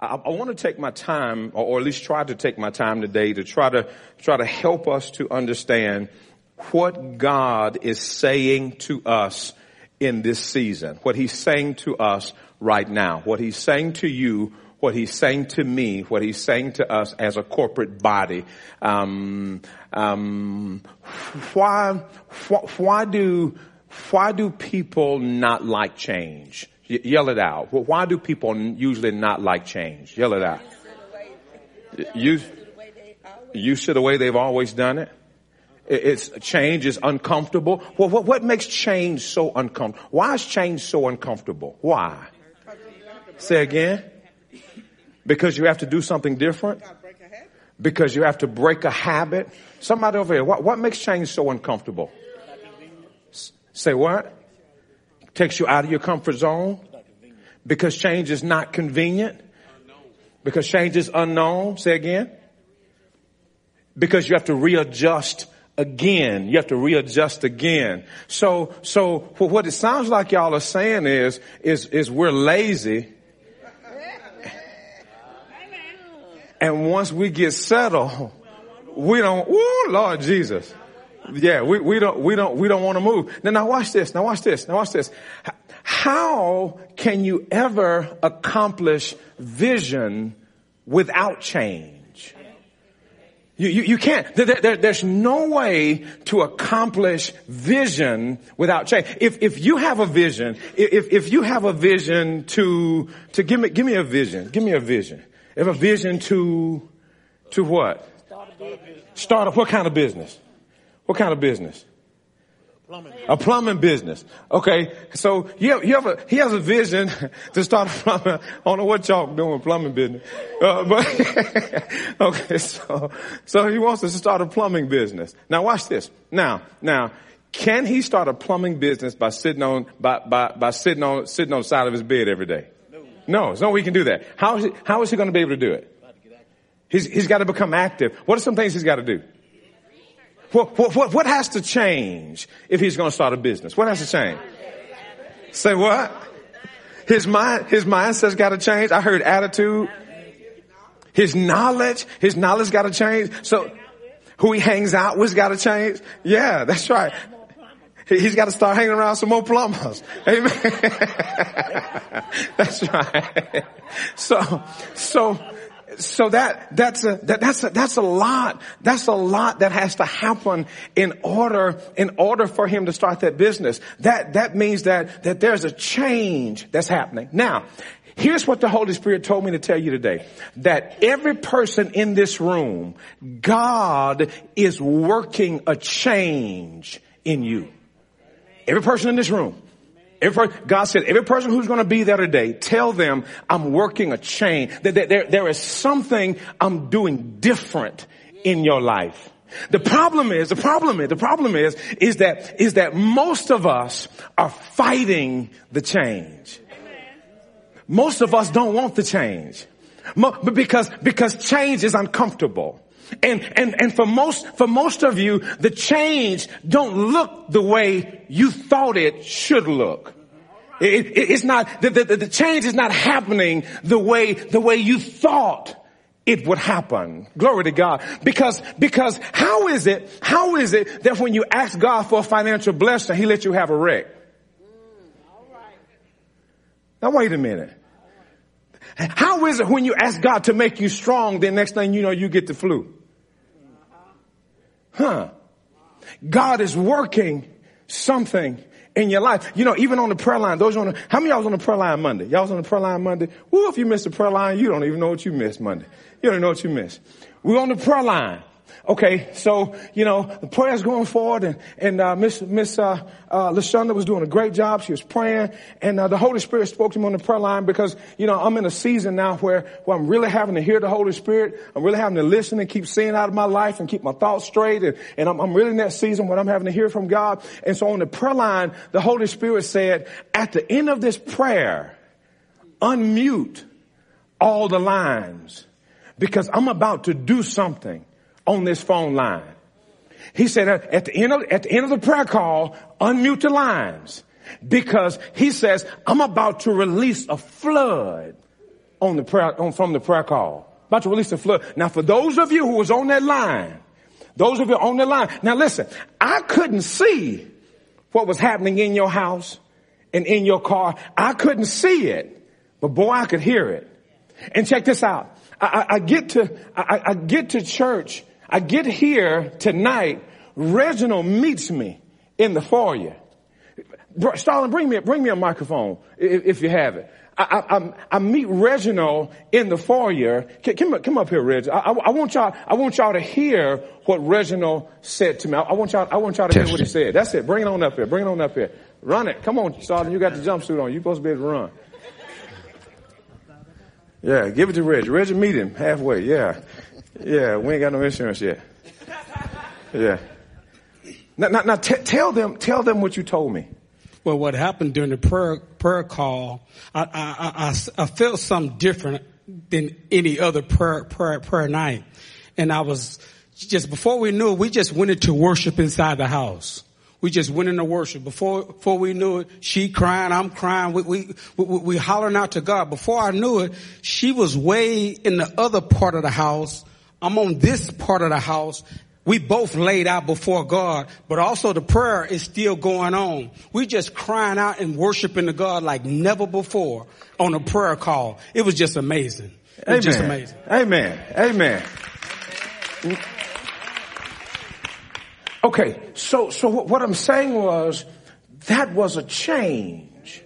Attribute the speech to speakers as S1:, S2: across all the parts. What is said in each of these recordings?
S1: I, I want to take my time, or, or at least try to take my time today to try to try to help us to understand what God is saying to us in this season, what He's saying to us right now, what He's saying to you, what He's saying to me, what He's saying to us as a corporate body. Um, um, why, why, why do why do people not like change? Yell it out. Well, why do people usually not like change? Yell it out. You, you to the way they've always done it. It's change is uncomfortable. Well, what, what makes change so uncomfortable? Why is change so uncomfortable? Why? Say again. Because you have to do something different. Because you have to break a habit. Somebody over here. What, what makes change so uncomfortable? Say what? Takes you out of your comfort zone. Because change is not convenient. Because change is unknown. Say again. Because you have to readjust again. You have to readjust again. So, so what it sounds like y'all are saying is, is, is we're lazy. And once we get settled, we don't, woo, Lord Jesus. Yeah, we, we don't, we don't, we don't want to move. Now, now watch this. Now watch this. Now watch this. How can you ever accomplish vision without change? You, you, you can't. There, there, there's no way to accomplish vision without change. If, if you have a vision, if, if you have a vision to, to give me, give me a vision, give me a vision. If a vision to, to what? Start a, what kind of business? What kind of business? A plumbing business. Okay. So you have, you have a, he has a vision to start a plumbing. I don't know what y'all doing plumbing business. Uh, but, okay. So, so he wants us to start a plumbing business. Now watch this. Now, now, can he start a plumbing business by sitting on, by, by, by sitting on, sitting on the side of his bed every day? No, there's no way he can do that. How is he, how is he going to be able to do it? He's, he's got to become active. What are some things he's got to do? What, what, what, what has to change if he's going to start a business? What has to change? Say what? His mind, his mindset's got to change. I heard attitude. His knowledge, his knowledge got to change. So who he hangs out with's got to change. Yeah, that's right. He- He's got to start hanging around some more plumbers. Amen. that's right. So, so, so that, that's a, that, that's a, that's a lot. That's a lot that has to happen in order, in order for him to start that business. That, that means that, that there's a change that's happening. Now, here's what the Holy Spirit told me to tell you today. That every person in this room, God is working a change in you. Every person in this room. Every, God said, every person who's going to be there today, tell them I'm working a change. That there, there is something I'm doing different in your life. The problem is, the problem is, the problem is, is that, is that most of us are fighting the change. Most of us don't want the change. Because, because change is uncomfortable. And, and, and for most, for most of you, the change don't look the way you thought it should look. It, it- it's not, the, the, the change is not happening the way, the way you thought it would happen. Glory to God. Because, because how is it, how is it that when you ask God for a financial blessing, He lets you have a wreck? Now wait a minute. How is it when you ask God to make you strong, the next thing you know, you get the flu? Huh. God is working something in your life. You know, even on the prayer line, those on the, how many y'all was on the prayer line Monday? Y'all was on the prayer line Monday? Woo, if you missed the prayer line, you don't even know what you missed Monday. You don't even know what you missed. We're on the prayer line. Okay, so you know the prayers going forward, and and uh, Miss Miss uh, uh, Lashonda was doing a great job. She was praying, and uh, the Holy Spirit spoke to me on the prayer line because you know I'm in a season now where where I'm really having to hear the Holy Spirit. I'm really having to listen and keep seeing out of my life and keep my thoughts straight, and, and I'm, I'm really in that season when I'm having to hear from God. And so on the prayer line, the Holy Spirit said, at the end of this prayer, unmute all the lines because I'm about to do something on this phone line. He said at the end of, at the end of the prayer call, unmute the lines because he says, I'm about to release a flood on the prayer, on, from the prayer call. About to release a flood. Now for those of you who was on that line, those of you on the line, now listen, I couldn't see what was happening in your house and in your car. I couldn't see it, but boy, I could hear it. And check this out. I, I, I get to, I, I get to church I get here tonight. Reginald meets me in the foyer. Stalin, bring me, bring me a microphone if, if you have it. I, I, I, meet Reginald in the foyer. Come, come up here, Reg. I, I, want y'all, I want y'all to hear what Reginald said to me. I, want y'all, I want y'all to hear what he said. That's it. Bring it on up here. Bring it on up here. Run it. Come on, Stalin. You got the jumpsuit on. You're supposed to be able to run. Yeah, give it to Reg. Reg, meet him halfway. Yeah. Yeah, we ain't got no insurance yet. Yeah. Now, now, now t- tell them, tell them what you told me.
S2: Well, what happened during the prayer prayer call, I, I, I, I felt something different than any other prayer, prayer prayer night, and I was just before we knew it, we just went into worship inside the house. We just went into worship. Before, before we knew it, she crying, I'm crying. We, we, we, we hollering out to God. Before I knew it, she was way in the other part of the house I'm on this part of the house. We both laid out before God, but also the prayer is still going on. We just crying out and worshiping the God like never before on a prayer call. It was just amazing. It
S1: Amen.
S2: just amazing.
S1: Amen. Amen. Okay, so so what I'm saying was that was a change.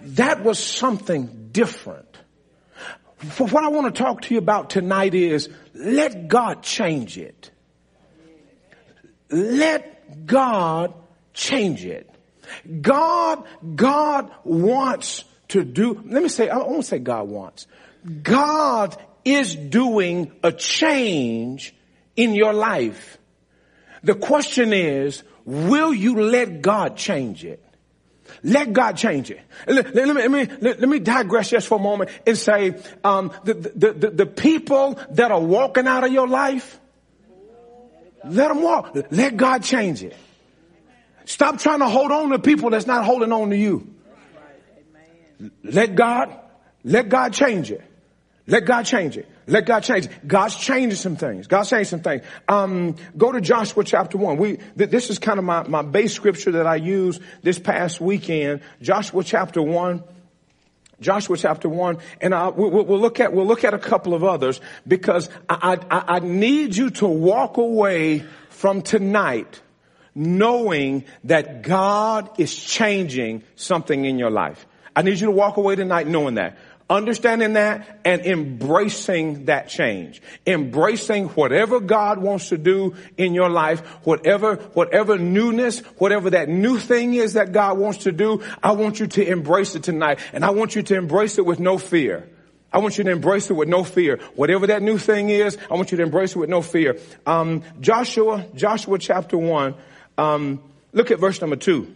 S1: That was something different. For what I want to talk to you about tonight is let God change it. Let God change it. God, God wants to do, let me say, I won't say God wants. God is doing a change in your life. The question is, will you let God change it? Let God change it. Let, let, let, me, let, let, me digress just for a moment and say, um, the, the, the, the people that are walking out of your life, let them walk. Let God change it. Stop trying to hold on to people that's not holding on to you. Let God, let God change it. Let God change it. Let God change. God's changing some things. God's changing some things. Um, go to Joshua chapter one. We, th- this is kind of my, my base scripture that I used this past weekend. Joshua chapter one. Joshua chapter one, and I, we, will look at we'll look at a couple of others because I, I, I need you to walk away from tonight knowing that God is changing something in your life. I need you to walk away tonight knowing that understanding that and embracing that change. Embracing whatever God wants to do in your life, whatever, whatever newness, whatever that new thing is that God wants to do, I want you to embrace it tonight. And I want you to embrace it with no fear. I want you to embrace it with no fear. Whatever that new thing is, I want you to embrace it with no fear. Um, Joshua, Joshua chapter one, um, look at verse number two.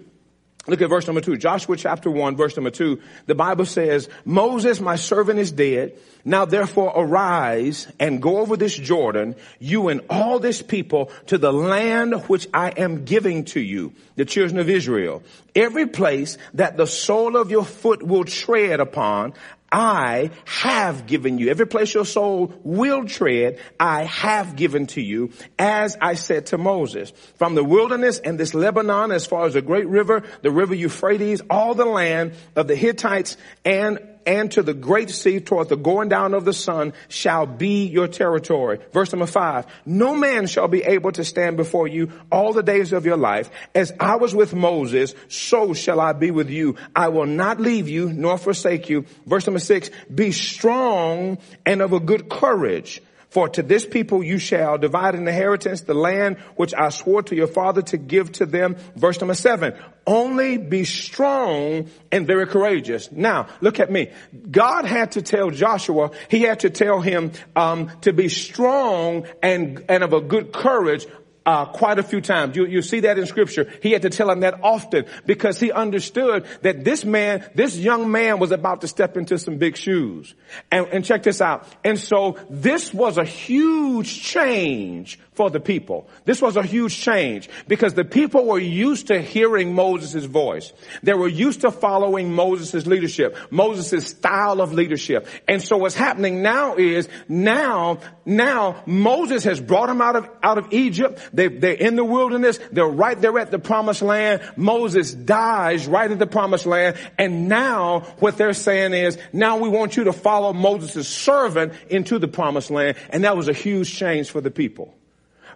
S1: Look at verse number two. Joshua chapter one, verse number two. The Bible says, Moses, my servant is dead. Now therefore arise and go over this Jordan, you and all this people to the land which I am giving to you, the children of Israel. Every place that the sole of your foot will tread upon, I have given you. Every place your soul will tread, I have given to you, as I said to Moses. From the wilderness and this Lebanon, as far as the great river, the river Euphrates, all the land of the Hittites and and to the great sea toward the going down of the sun shall be your territory. Verse number five, no man shall be able to stand before you all the days of your life. As I was with Moses, so shall I be with you. I will not leave you nor forsake you. Verse number six, be strong and of a good courage For to this people you shall divide an inheritance, the land which I swore to your father to give to them. Verse number seven. Only be strong and very courageous. Now, look at me. God had to tell Joshua, he had to tell him um, to be strong and, and of a good courage uh, quite a few times. You, you see that in scripture. He had to tell him that often because he understood that this man, this young man was about to step into some big shoes. And, and check this out. And so this was a huge change for the people. This was a huge change because the people were used to hearing Moses' voice. They were used to following Moses' leadership, Moses' style of leadership. And so what's happening now is now, now Moses has brought them out of, out of Egypt. They, they're in the wilderness. They're right there at the promised land. Moses dies right at the promised land. And now what they're saying is, now we want you to follow Moses' servant into the promised land. And that was a huge change for the people.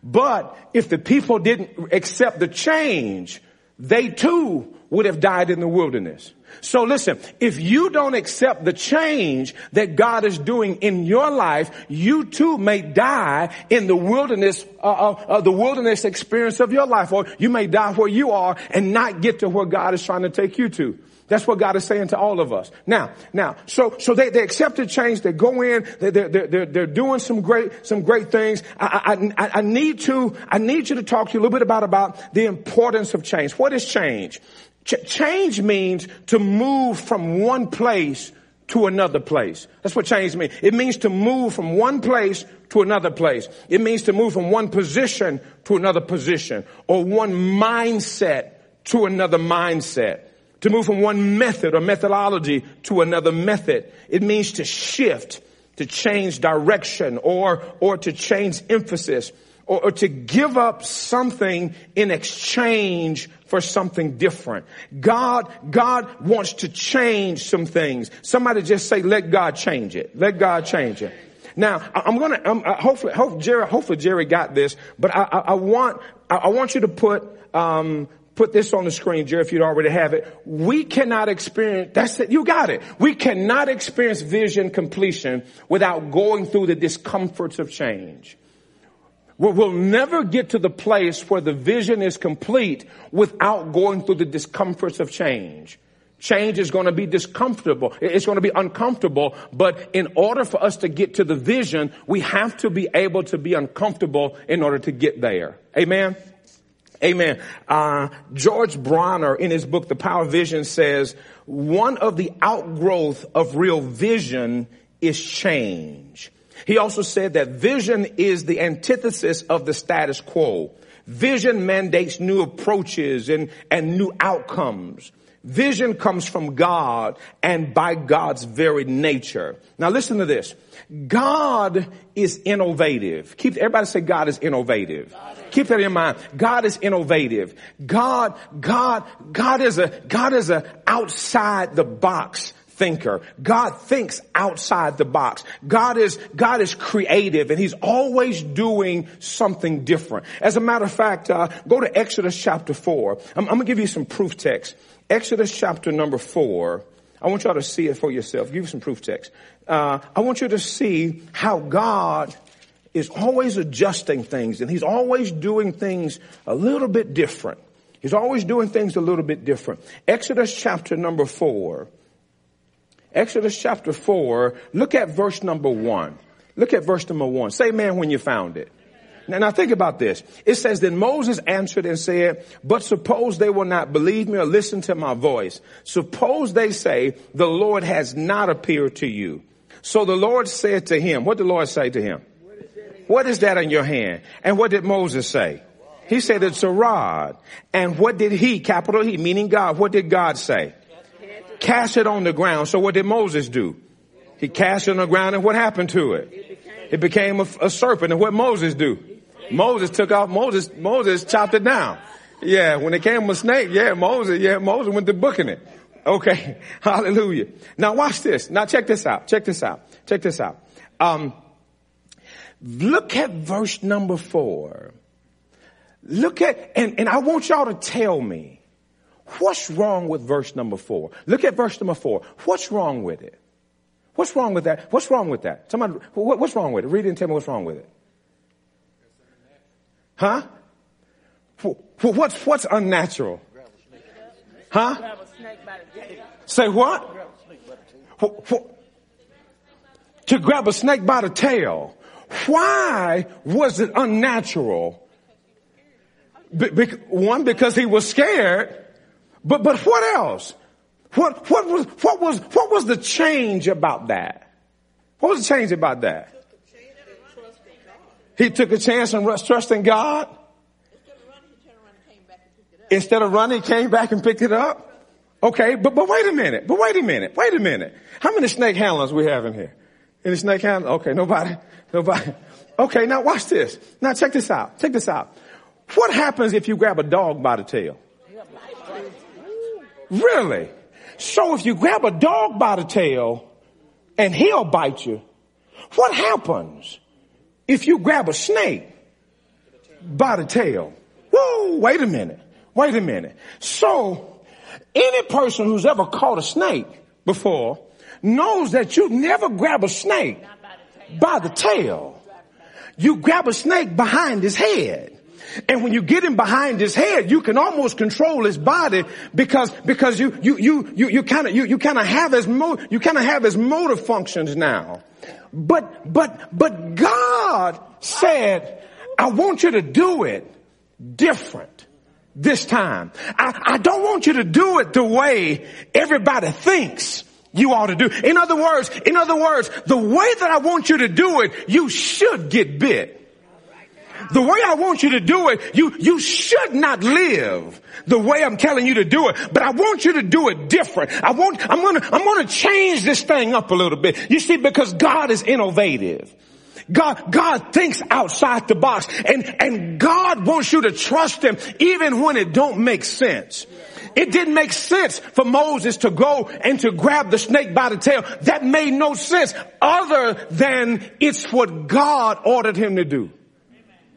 S1: But if the people didn't accept the change, they too would have died in the wilderness. So listen, if you don't accept the change that God is doing in your life, you too may die in the wilderness, uh, uh, uh, the wilderness experience of your life, or you may die where you are and not get to where God is trying to take you to. That's what God is saying to all of us. Now, now, so, so they, they accept the change. They go in. They, they're, they're, they're doing some great, some great things. I, I, I need to, I need you to talk to you a little bit about, about the importance of change. What is change? Ch- change means to move from one place to another place. That's what change means. It means to move from one place to another place. It means to move from one position to another position or one mindset to another mindset. To move from one method or methodology to another method. It means to shift, to change direction or, or to change emphasis or, or to give up something in exchange for something different. God, God wants to change some things. Somebody just say, let God change it. Let God change it. Now, I'm gonna, I'm, uh, hopefully, hope Jerry, hopefully Jerry got this, but I, I, I want, I, I, want you to put, um, put this on the screen, Jerry, if you already have it. We cannot experience, that's it, you got it. We cannot experience vision completion without going through the discomforts of change. We'll never get to the place where the vision is complete without going through the discomforts of change. Change is going to be discomfortable. It's going to be uncomfortable, but in order for us to get to the vision, we have to be able to be uncomfortable in order to get there. Amen? Amen. Uh, George Barna in his book, The Power of Vision says, one of the outgrowth of real vision is change. He also said that vision is the antithesis of the status quo. Vision mandates new approaches and, and new outcomes. Vision comes from God and by God's very nature. Now listen to this. God is innovative. Keep, everybody say God is innovative. Keep that in mind. God is innovative. God, God, God is a, God is a outside the box thinker. God thinks outside the box. God is, God is creative and he's always doing something different. As a matter of fact, uh, go to Exodus chapter four. I'm, I'm, gonna give you some proof text. Exodus chapter number four. I want y'all to see it for yourself. Give you some proof text. Uh, I want you to see how God is always adjusting things and he's always doing things a little bit different. He's always doing things a little bit different. Exodus chapter number four. Exodus chapter 4, look at verse number 1. Look at verse number 1. Say man when you found it. Now, now think about this. It says, then Moses answered and said, but suppose they will not believe me or listen to my voice. Suppose they say, the Lord has not appeared to you. So the Lord said to him, what did the Lord say to him? What is that in your hand? And what did Moses say? He said it's a rod. And what did he, capital He, meaning God, what did God say? Cast it on the ground. So what did Moses do? He cast it on the ground and what happened to it? It became a, a serpent. And what Moses do? Moses took off, Moses, Moses chopped it down. Yeah, when it came a snake, yeah, Moses, yeah, Moses went to booking it. Okay, hallelujah. Now watch this. Now check this out. Check this out. Check this out. Um, look at verse number four. Look at, and, and I want y'all to tell me, What's wrong with verse number four? Look at verse number four. What's wrong with it? What's wrong with that? What's wrong with that? Somebody, what, what's wrong with it? Read it and tell me what's wrong with it. Huh? What's, what's unnatural? Huh? Say what? To grab a snake by the tail. Why was it unnatural? Be, be, one, because he was scared. But, but what else? What, what was, what was, what was the change about that? What was the change about that? He took a chance and trusting God. Instead of running, he came back and picked it up. Okay, but, but wait a minute, but wait a minute, wait a minute. How many snake handlers we have in here? Any snake handlers? Okay, nobody, nobody. Okay, now watch this. Now check this out. Check this out. What happens if you grab a dog by the tail? Really? So if you grab a dog by the tail and he'll bite you, what happens if you grab a snake by the tail? Whoa, wait a minute. Wait a minute. So any person who's ever caught a snake before knows that you never grab a snake by the tail. You grab a snake behind his head. And when you get him behind his head, you can almost control his body because, because you, you, you, you, you kind of, you, you kind of have his mo, you kind of have his motor functions now. But, but, but God said, I want you to do it different this time. I, I don't want you to do it the way everybody thinks you ought to do. In other words, in other words, the way that I want you to do it, you should get bit the way I want you to do it, you, you should not live the way I'm telling you to do it, but I want you to do it different. I want, I'm gonna, I'm gonna change this thing up a little bit. You see, because God is innovative. God, God thinks outside the box and, and God wants you to trust Him even when it don't make sense. It didn't make sense for Moses to go and to grab the snake by the tail. That made no sense other than it's what God ordered him to do.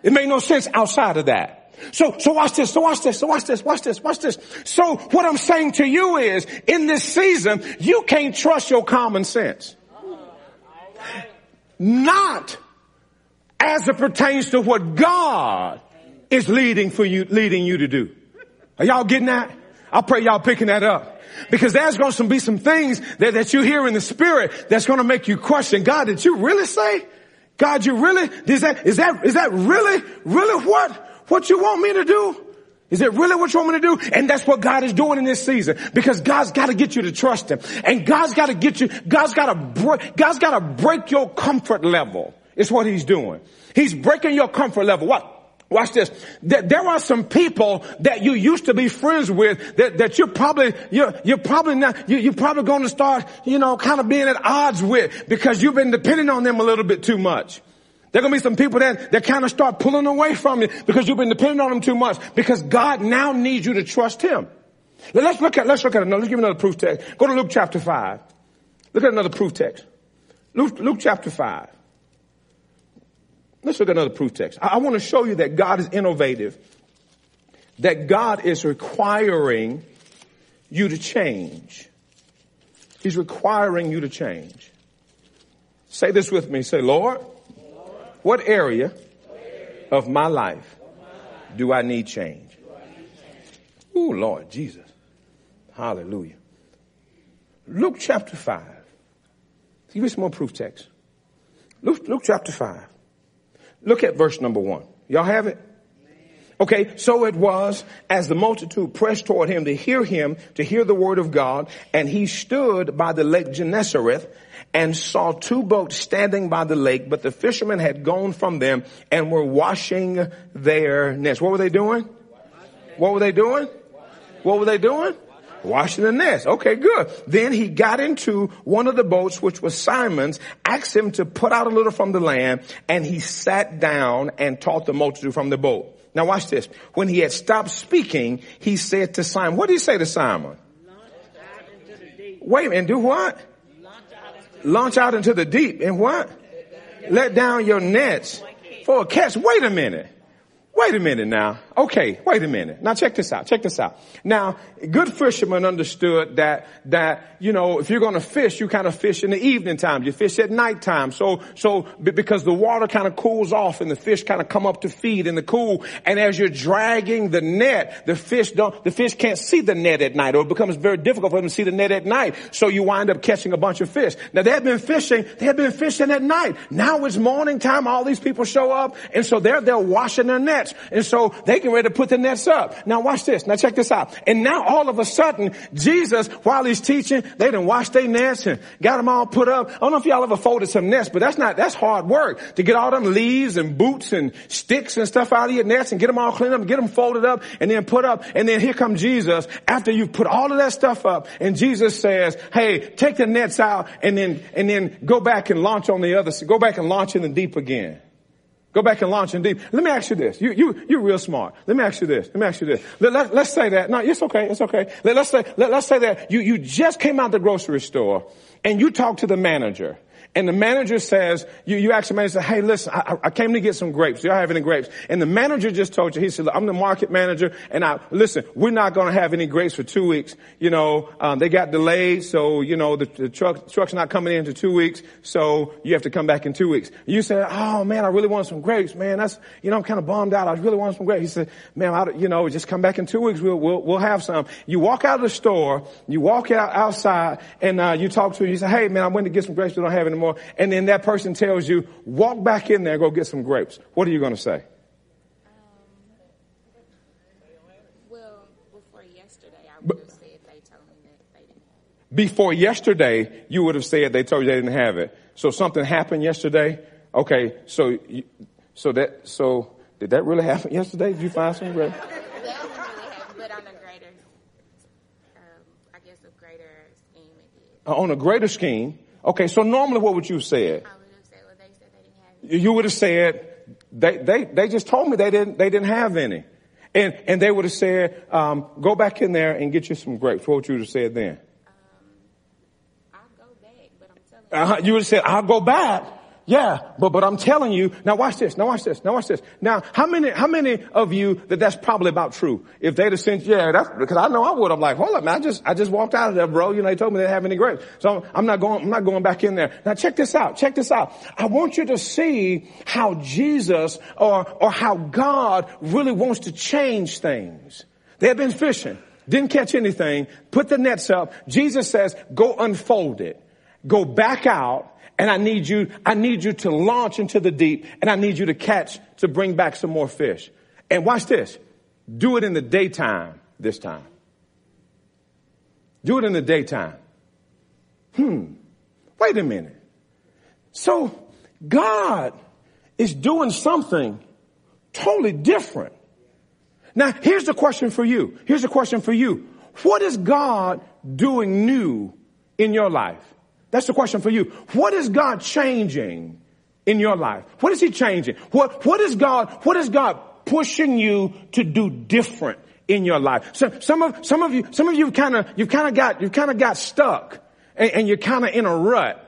S1: It made no sense outside of that. So, so watch this, so watch this, so watch this, watch this, watch this. So what I'm saying to you is, in this season, you can't trust your common sense. Not as it pertains to what God is leading for you, leading you to do. Are y'all getting that? I pray y'all picking that up. Because there's going to be some things that, that you hear in the spirit that's going to make you question, God, did you really say? God, you really, is that, is that, is that really, really what, what you want me to do? Is it really what you want me to do? And that's what God is doing in this season because God's got to get you to trust Him, and God's got to get you. God's got to break. God's got to break your comfort level. It's what He's doing. He's breaking your comfort level. What? Watch this. There are some people that you used to be friends with that, that you're probably, you're, you're probably not, you're probably going to start, you know, kind of being at odds with because you've been depending on them a little bit too much. There are going to be some people that, that kind of start pulling away from you because you've been depending on them too much because God now needs you to trust Him. Let's look at, let's look at another, let's give another proof text. Go to Luke chapter 5. Look at another proof text. Luke, Luke chapter 5. Let's look at another proof text. I, I want to show you that God is innovative, that God is requiring you to change. He's requiring you to change. Say this with me. Say, Lord, what area of my life do I need change? Oh, Lord Jesus. Hallelujah. Luke chapter 5. Give me some more proof text. Luke, Luke chapter 5. Look at verse number one. Y'all have it? Okay, so it was as the multitude pressed toward him to hear him, to hear the word of God, and he stood by the lake Gennesareth and saw two boats standing by the lake, but the fishermen had gone from them and were washing their nets. What were they doing? What were they doing? What were they doing? Washing the nets. Okay, good. Then he got into one of the boats, which was Simon's, asked him to put out a little from the land, and he sat down and taught the multitude from the boat. Now watch this. When he had stopped speaking, he said to Simon, what did he say to Simon? Wait and do what? Launch out into the deep and what? Let down your nets for a catch. Wait a minute. Wait a minute now. Okay, wait a minute. Now check this out. Check this out. Now, good fishermen understood that, that, you know, if you're going to fish, you kind of fish in the evening time. You fish at nighttime. So, so, because the water kind of cools off and the fish kind of come up to feed in the cool. And as you're dragging the net, the fish don't, the fish can't see the net at night or it becomes very difficult for them to see the net at night. So you wind up catching a bunch of fish. Now they have been fishing, they have been fishing at night. Now it's morning time. All these people show up. And so they're, they're washing their nets. And so they can ready to put the nets up. Now watch this. Now check this out. And now all of a sudden, Jesus, while he's teaching, they didn't wash their nets and got them all put up. I don't know if y'all ever folded some nets, but that's not, that's hard work to get all them leaves and boots and sticks and stuff out of your nets and get them all cleaned up and get them folded up and then put up. And then here comes Jesus after you've put all of that stuff up and Jesus says, hey, take the nets out and then, and then go back and launch on the other, go back and launch in the deep again. Go back and launch in deep. Let me ask you this. You, you, you're real smart. Let me ask you this. Let me ask you this. Let, let, let's say that. No, it's okay. It's okay. Let, let's say, let, let's say that you, you just came out the grocery store and you talk to the manager and the manager says, you, you ask the manager, hey, listen, I, I came to get some grapes. Do y'all have any grapes? And the manager just told you, he said, I'm the market manager and I, listen, we're not going to have any grapes for two weeks. You know, um, they got delayed. So, you know, the, the truck, truck's not coming in for two weeks. So you have to come back in two weeks. You said, oh man, I really want some grapes, man. That's, you know, I'm kind of bummed out. I really want some grapes. He said, man, I, you know, just come back in two weeks. We'll, we'll, we'll have some. You walk out of the store, you walk out outside and, uh, you talk to him. You say, hey man, I went to get some grapes. We don't have any And then that person tells you, walk back in there go get some grapes, what are you going to say? Before yesterday, you would have said they told you they didn't have it. So something happened yesterday. Okay, so so that so did that really happen yesterday? Did you find some grapes?
S3: but on a greater, um, I guess a greater scheme.
S1: On a greater scheme, Okay, so normally what would you have said?
S3: I would have said, well, they said they didn't have any.
S1: You would have said, they, they, they just told me they didn't, they didn't have any. And, and they would have said, um, go back in there and get you some grapes. What would you have said then?
S3: Um, I'll go back, but I'm telling
S1: uh-huh. You would have said, I'll go back. Yeah, but, but I'm telling you, now watch this, now watch this, now watch this. Now, how many, how many of you that that's probably about true? If they'd have sent, yeah, that's, because I know I would. I'm like, hold up, man, I just, I just walked out of there, bro. You know, they told me they didn't have any grapes. So I'm not going, I'm not going back in there. Now check this out, check this out. I want you to see how Jesus or, or how God really wants to change things. They had been fishing, didn't catch anything, put the nets up. Jesus says, go unfold it. Go back out and I need you, I need you to launch into the deep and I need you to catch, to bring back some more fish. And watch this. Do it in the daytime this time. Do it in the daytime. Hmm. Wait a minute. So God is doing something totally different. Now, here's the question for you. Here's the question for you. What is God doing new in your life? That's the question for you. What is God changing in your life? What is He changing? What, what is God, what is God pushing you to do different in your life? So, some of, some of you, some of you kind of, you've kind of got, you've kind of got stuck and, and you're kind of in a rut.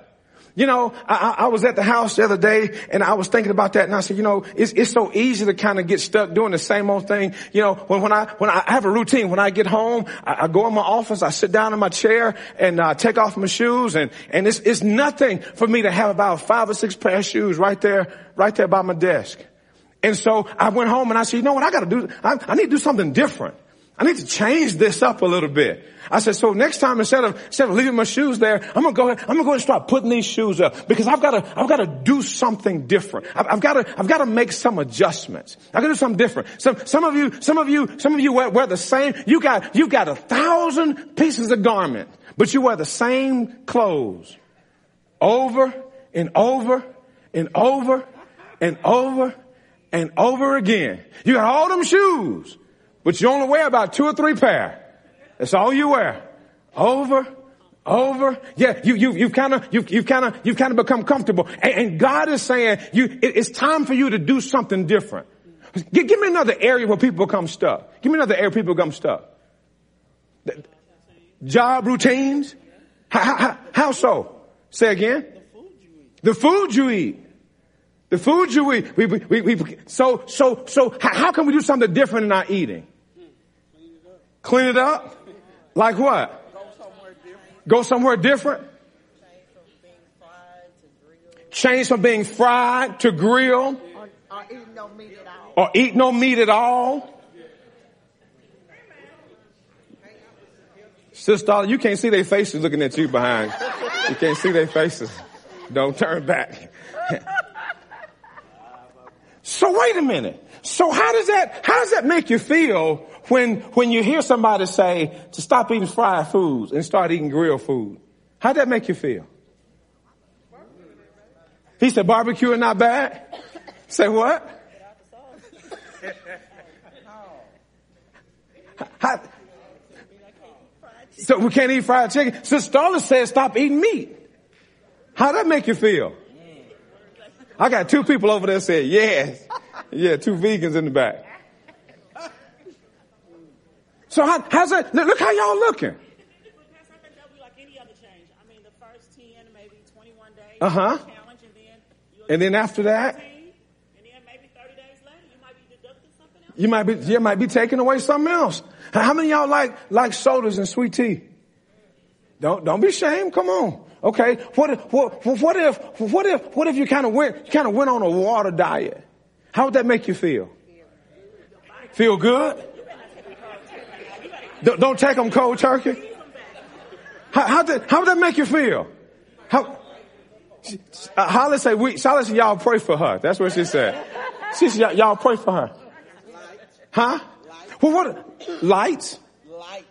S1: You know, I, I, was at the house the other day and I was thinking about that and I said, you know, it's, it's so easy to kind of get stuck doing the same old thing. You know, when, when I, when I have a routine, when I get home, I, I go in my office, I sit down in my chair and uh, take off my shoes and, and it's, it's nothing for me to have about five or six pair of shoes right there, right there by my desk. And so I went home and I said, you know what, I gotta do, I, I need to do something different. I need to change this up a little bit. I said, so next time instead of, instead of leaving my shoes there, I'm gonna go ahead, I'm gonna go and start putting these shoes up because I've gotta, I've gotta do something different. I've, I've gotta, I've gotta make some adjustments. I've gotta do something different. Some, some of you, some of you, some of you wear, wear the same, you got, you got a thousand pieces of garment, but you wear the same clothes over and over and over and over and over again. You got all them shoes, but you only wear about two or three pair. That's all you wear. Over, over. Yeah, you, you, you've kind of, you've, you've kind of, you've kind of become comfortable. And, and, God is saying, you, it, it's time for you to do something different. Give, give me another area where people become stuck. Give me another area where people become stuck. Job routines? How, how, how so? Say again. The food you eat. The food you eat. We, we, we, we, so, so, so how, how can we do something different in our eating? Clean it up? Like what? Go somewhere different? Change from being fried to grill.
S4: Or, eat no meat at all.
S1: Or eat no meat at all. Sister, you can't see their faces looking at you behind. You can't see their faces. Don't turn back. so wait a minute. So how does that, how does that make you feel when, when you hear somebody say to stop eating fried foods and start eating grilled food? How'd that make you feel? He said barbecue is not bad. Say what? How, so we can't eat fried chicken. So Starla said stop eating meat. How'd that make you feel? I got two people over there saying yes. Yeah, two vegans in the back. So how, how's that? Look how y'all looking. Uh huh. And then after that, you might be you might be taking away something else. How many y'all like like sodas and sweet tea? Don't don't be ashamed. Come on. Okay. What if what, what if what if what if you kind of went kind of went on a water diet? How would that make you feel? Feel good? Don't, don't take them cold turkey. How, how, did, how would that make you feel? How, uh, Holly say, we, Holly said, y'all pray for her. That's what she said. She said, y'all pray for her. Huh? Well, what? Lights?
S4: Light.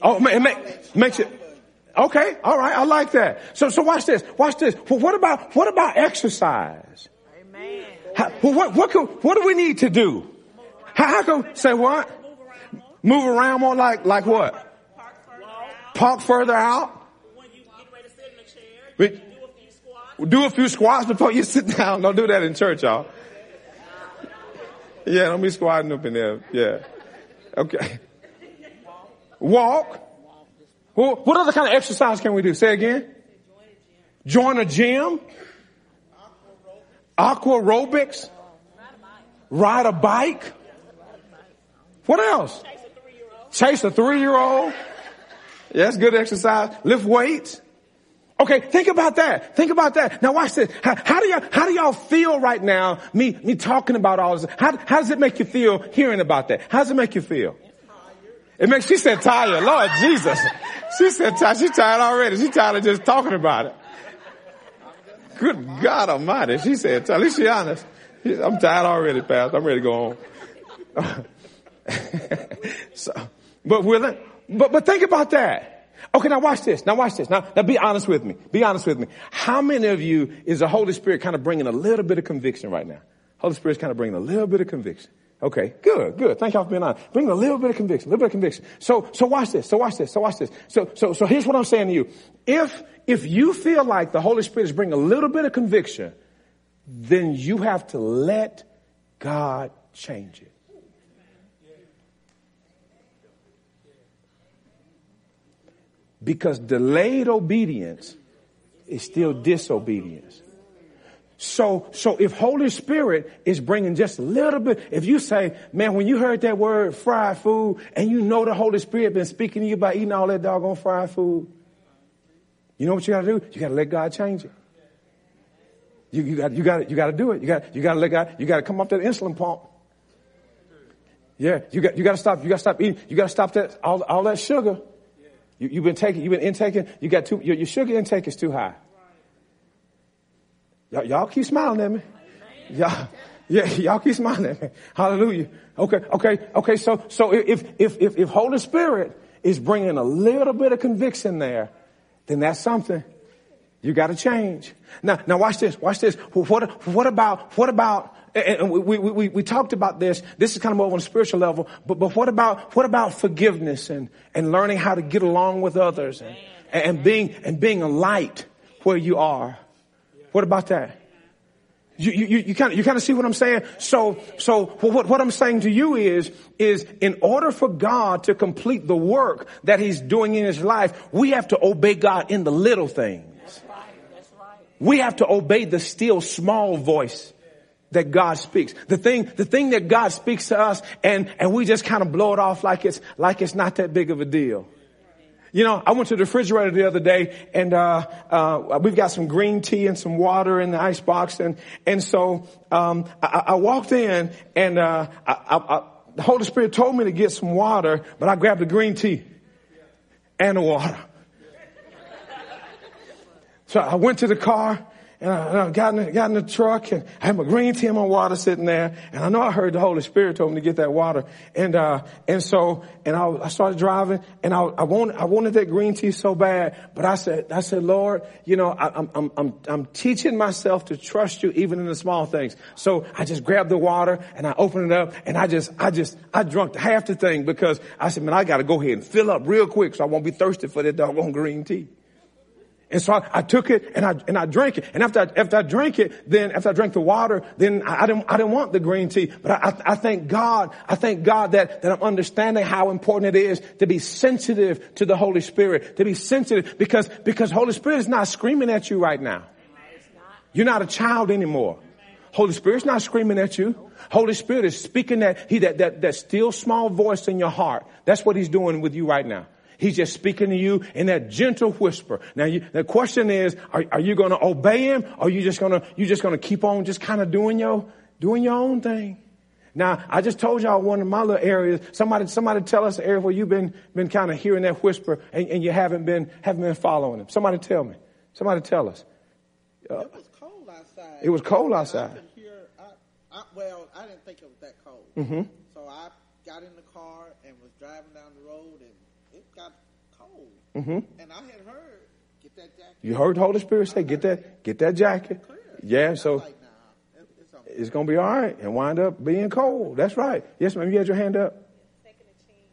S1: Oh, it make, makes it. Okay, all right, I like that. So, so watch this. Watch this. Well, what about what about exercise?
S4: Amen.
S1: How, what what can, what do we need to do? How, how can say what? Move around more like like what? Park further out. Do a few squats before you sit down. Don't do that in church, y'all. Yeah, don't be squatting up in there. Yeah. Okay. Walk. Well, what other kind of exercise can we do? Say again. Join a gym. Aqua aerobics. Ride a bike. What else? Chase a three-year-old. Yeah, that's good exercise. Lift weights. Okay, think about that. Think about that. Now watch this. How, how, do y'all, how do y'all feel right now, me, me talking about all this? How, how does it make you feel hearing about that? How does it make you feel? It makes, she said tired. Lord Jesus. She said tired. She's tired already. She's tired of just talking about it. Good God almighty. She said, at least she honest. I'm tired already, Pastor. I'm ready to go home. so, but will but, but think about that. Okay, now watch this. Now watch this. Now, now be honest with me. Be honest with me. How many of you is the Holy Spirit kind of bringing a little bit of conviction right now? Holy Spirit's kind of bringing a little bit of conviction. Okay, good, good. Thank y'all for being honest. Bring a little bit of conviction, a little bit of conviction. So, so watch this. So watch this. So watch this. So, so, so here's what I'm saying to you. If, if you feel like the Holy Spirit is bringing a little bit of conviction, then you have to let God change it. Because delayed obedience is still disobedience. So, so if Holy Spirit is bringing just a little bit, if you say, man, when you heard that word fried food and you know the Holy Spirit been speaking to you about eating all that doggone fried food, you know what you gotta do? You gotta let God change it. You, you got, you got, you got to do it. You got, you got to let God, you got to come up that insulin pump. Yeah, you got, you got to stop, you got to stop eating, you got to stop that, all, all that sugar. You, you've been taking, you've been intaking, you got too, your, your sugar intake is too high. Y'all, keep smiling at me. Y'all, yeah, y'all keep smiling at me. Hallelujah. Okay, okay, okay. So, so if, if, if, if Holy Spirit is bringing a little bit of conviction there, then that's something. You got to change. Now, now watch this. Watch this. What, what about, what about, and we, we, we, we talked about this. This is kind of more on a spiritual level, but, but what about, what about forgiveness and, and learning how to get along with others and, and being, and being a light where you are? What about that? You, you, you kind of, you kind of see what I'm saying? So, so what, what I'm saying to you is, is in order for God to complete the work that he's doing in his life, we have to obey God in the little things. We have to obey the still small voice that God speaks. The thing, the thing that God speaks to us and, and we just kind of blow it off like it's, like it's not that big of a deal. You know, I went to the refrigerator the other day and, uh, uh, we've got some green tea and some water in the ice box and, and so, um, I, I walked in and, uh, I, I, the Holy Spirit told me to get some water, but I grabbed the green tea and the water. So I went to the car and I, and I got, in the, got in the truck and I had my green tea and my water sitting there. And I know I heard the Holy Spirit told me to get that water. And, uh, and so, and I, I started driving and I, I wanted, I wanted that green tea so bad. But I said, I said, Lord, you know, I, I'm, I'm, I'm, I'm teaching myself to trust you even in the small things. So I just grabbed the water and I opened it up and I just, I just, I drunk half the thing because I said, man, I got to go ahead and fill up real quick so I won't be thirsty for that doggone green tea. And so I, I, took it and I, and I drank it. And after I, after I drank it, then after I drank the water, then I, I didn't, I didn't want the green tea. But I, I, thank God, I thank God that, that I'm understanding how important it is to be sensitive to the Holy Spirit, to be sensitive because, because Holy Spirit is not screaming at you right now. You're not a child anymore. Holy Spirit's not screaming at you. Holy Spirit is speaking that, he, that, that, that still small voice in your heart. That's what he's doing with you right now. He's just speaking to you in that gentle whisper. Now you, the question is, are, are you going to obey him or are you just going to, you just going to keep on just kind of doing your, doing your own thing? Now, I just told y'all one of my little areas. Somebody, somebody tell us the area where you've been, been kind of hearing that whisper and, and, you haven't been, haven't been following him. Somebody tell me. Somebody tell us.
S4: Uh, it was cold outside.
S1: It was cold outside.
S4: I hear, I, I, well, I didn't think it was that cold.
S1: Mm-hmm.
S4: So I got in the car and was driving down the road and it got cold.
S1: Mm-hmm.
S4: And I had heard, get that jacket.
S1: You heard the Holy Spirit say, get that, get that jacket. Yeah, so
S4: Like, nah, it- it's
S1: going to be all right and wind up being cold. That's right. Yes, ma'am. You had your hand up.
S5: second a chance,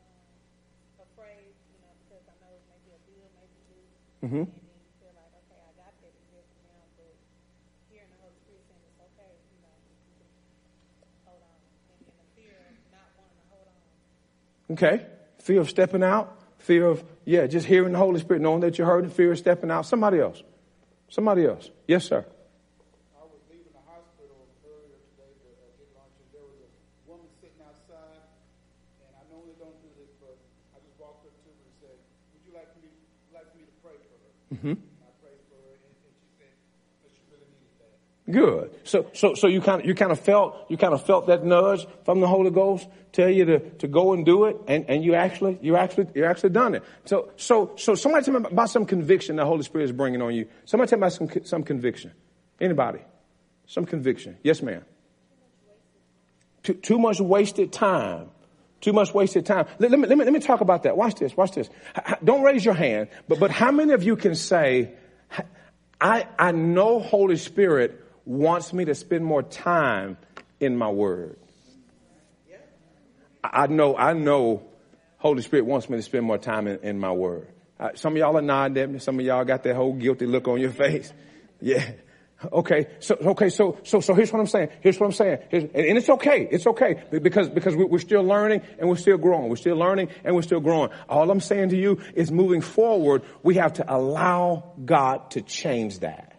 S5: um, afraid, you know, because I know maybe a bill, maybe two,
S1: Mm-hmm.
S5: and then you feel like, okay, I got that year from now, but hearing the Holy Spirit saying it's okay, you know, you can hold on, and, and the fear of not wanting to hold on.
S1: Okay. Fear of stepping out. Fear of, yeah, just hearing the Holy Spirit, knowing that you heard it. Fear stepping out. Somebody else. Somebody else. Yes, sir.
S6: I was leaving the hospital earlier today to get lunch, and there was a woman sitting outside. And I normally don't do this, but I just walked up to her and said, "Would you like me like me to pray for her?" Mm-hmm. I prayed for her, and, and she said that she really needed that.
S1: Good. So, so, so you kind of, you kind of felt, you kind of felt that nudge from the Holy Ghost tell you to, to go and do it. And, and you actually, you actually, you actually done it. So, so, so somebody tell me about some conviction the Holy Spirit is bringing on you. Somebody tell me about some, some conviction. Anybody? Some conviction. Yes, ma'am. Too, too much wasted time. Too much wasted time. Let, let me, let, me, let me talk about that. Watch this. Watch this. Don't raise your hand, but, but how many of you can say, I, I know Holy Spirit wants me to spend more time in my word. I know, I know Holy Spirit wants me to spend more time in, in my word. Uh, some of y'all are nodding at me. Some of y'all got that whole guilty look on your face. Yeah. Okay. So, okay. So, so, so here's what I'm saying. Here's what I'm saying. Here's, and, and it's okay. It's okay because, because we're still learning and we're still growing. We're still learning and we're still growing. All I'm saying to you is moving forward, we have to allow God to change that.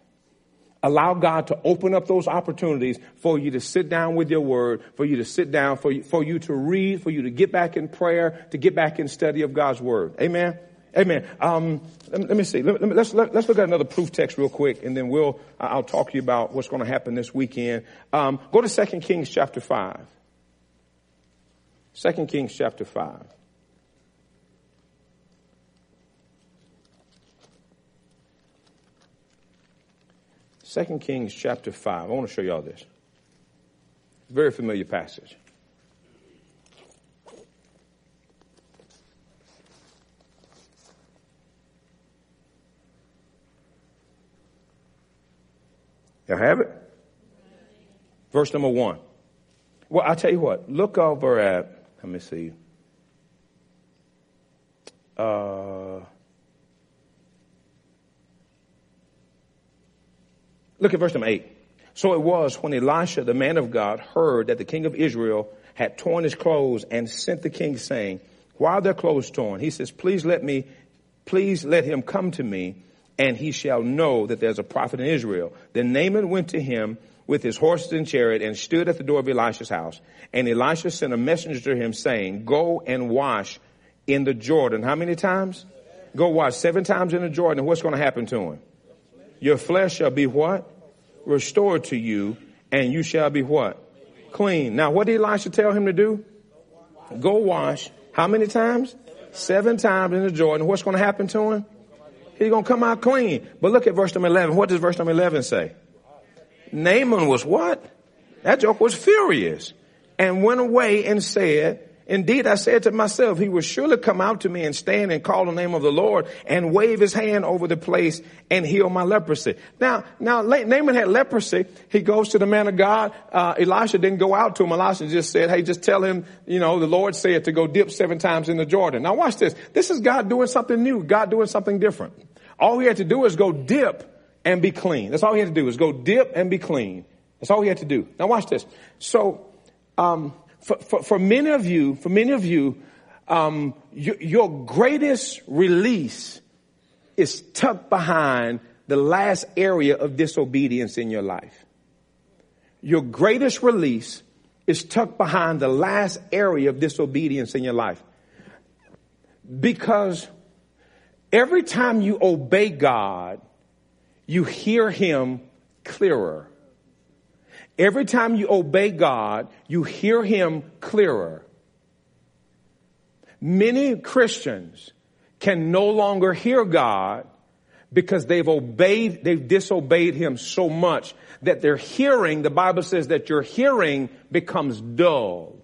S1: Allow God to open up those opportunities for you to sit down with your word, for you to sit down, for you, for you to read, for you to get back in prayer, to get back in study of God's word. Amen. Amen. Um, let, me- let me see. Let, let, us let, us look at another proof text real quick, and then we'll I'll talk to you about what's going to happen this weekend. Um, go to Second Kings chapter five. Second Kings chapter five. Second Kings chapter 5. I want to show y'all this. Very familiar passage. Y'all have it? Verse number one. Well, I'll tell you what. Look over at, let me see. Uh, Look at verse number eight. So it was when Elisha, the man of God, heard that the king of Israel had torn his clothes and sent the king saying, why are their clothes torn? He says, please let me, please let him come to me and he shall know that there's a prophet in Israel. Then Naaman went to him with his horses and chariot and stood at the door of Elisha's house. And Elisha sent a messenger to him saying, go and wash in the Jordan. How many times? Go wash seven times in the Jordan. And what's going to happen to him? Your flesh shall be what? Restored to you and you shall be what? Clean. Now what did Elisha tell him to do? Go wash. How many times? Seven times in the Jordan. What's going to happen to him? He's going to come out clean. But look at verse number 11. What does verse number 11 say? Naaman was what? That joke was furious and went away and said, Indeed, I said to myself, he will surely come out to me and stand and call the name of the Lord and wave his hand over the place and heal my leprosy. Now, now Naaman had leprosy. He goes to the man of God. Uh, Elisha didn't go out to him. Elisha just said, hey, just tell him, you know, the Lord said to go dip seven times in the Jordan. Now watch this. This is God doing something new. God doing something different. All he had to do is go dip and be clean. That's all he had to do is go dip and be clean. That's all he had to do. Now watch this. So, um, for, for, for many of you, for many of you, um, your, your greatest release is tucked behind the last area of disobedience in your life. Your greatest release is tucked behind the last area of disobedience in your life. Because every time you obey God, you hear Him clearer. Every time you obey God, you hear Him clearer. Many Christians can no longer hear God because they've obeyed, they've disobeyed Him so much that their hearing, the Bible says that your hearing becomes dull.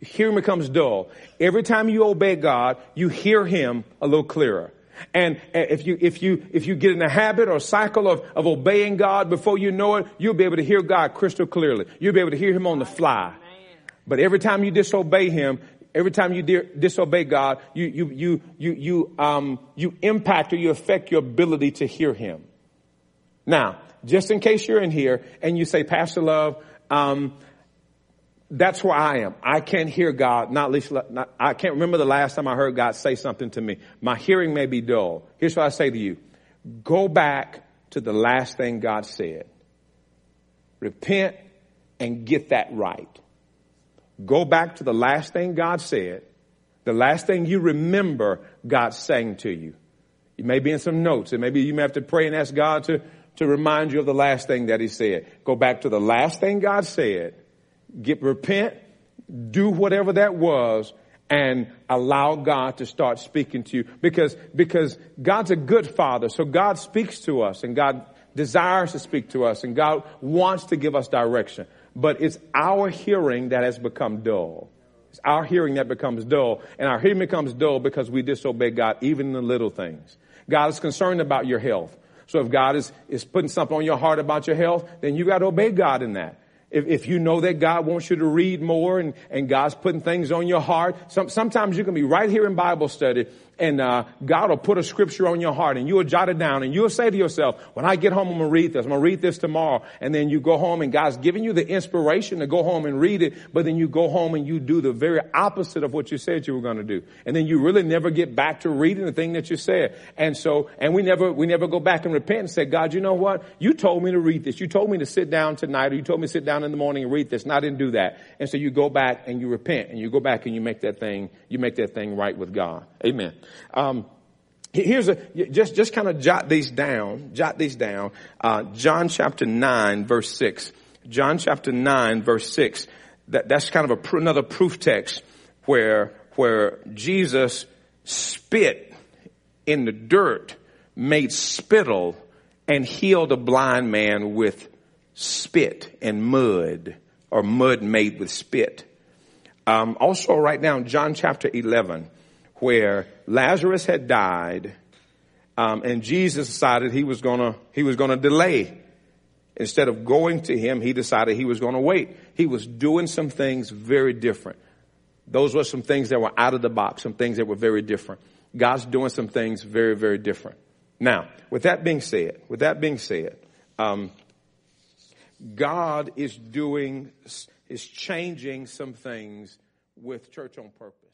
S1: Hearing becomes dull. Every time you obey God, you hear Him a little clearer. And if you, if you, if you get in a habit or cycle of, of obeying God before you know it, you'll be able to hear God crystal clearly. You'll be able to hear Him on the fly. But every time you disobey Him, every time you de- disobey God, you, you, you, you, you, um, you impact or you affect your ability to hear Him. Now, just in case you're in here and you say, Pastor Love, um, that's where I am. I can't hear God. Not least, not, I can't remember the last time I heard God say something to me. My hearing may be dull. Here's what I say to you. Go back to the last thing God said. Repent and get that right. Go back to the last thing God said. The last thing you remember God saying to you. You may be in some notes and maybe you may have to pray and ask God to, to remind you of the last thing that he said. Go back to the last thing God said get repent, do whatever that was, and allow God to start speaking to you. Because because God's a good father so God speaks to us and God desires to speak to us and God wants to give us direction. But it's our hearing that has become dull. It's our hearing that becomes dull and our hearing becomes dull because we disobey God even in the little things. God is concerned about your health. So if God is is putting something on your heart about your health then you got to obey God in that if, if you know that God wants you to read more and, and God's putting things on your heart, some, sometimes you can be right here in Bible study and uh, God will put a scripture on your heart and you'll jot it down and you'll say to yourself, when I get home, I'm going to read this. I'm going to read this tomorrow. And then you go home and God's giving you the inspiration to go home and read it, but then you go home and you do the very opposite of what you said you were going to do. And then you really never get back to reading the thing that you said. And so, and we never, we never go back and repent and say, God, you know what? You told me to read this. You told me to sit down tonight or you told me to sit down in the morning and read this and I didn't do that. And so you go back and you repent and you go back and you make that thing, you make that thing right with God. Amen. Um, here's a just just kind of jot these down. Jot these down. Uh, John chapter nine, verse six. John chapter nine, verse six. That that's kind of a another proof text where where Jesus spit in the dirt, made spittle, and healed a blind man with spit and mud, or mud made with spit. Um, also, right now, John chapter eleven where Lazarus had died, um, and Jesus decided he was gonna he was gonna delay. Instead of going to him, he decided he was gonna wait. He was doing some things very different. Those were some things that were out of the box, some things that were very different. God's doing some things very, very different. Now, with that being said, with that being said, um, God is doing, is changing some things with Church on Purpose.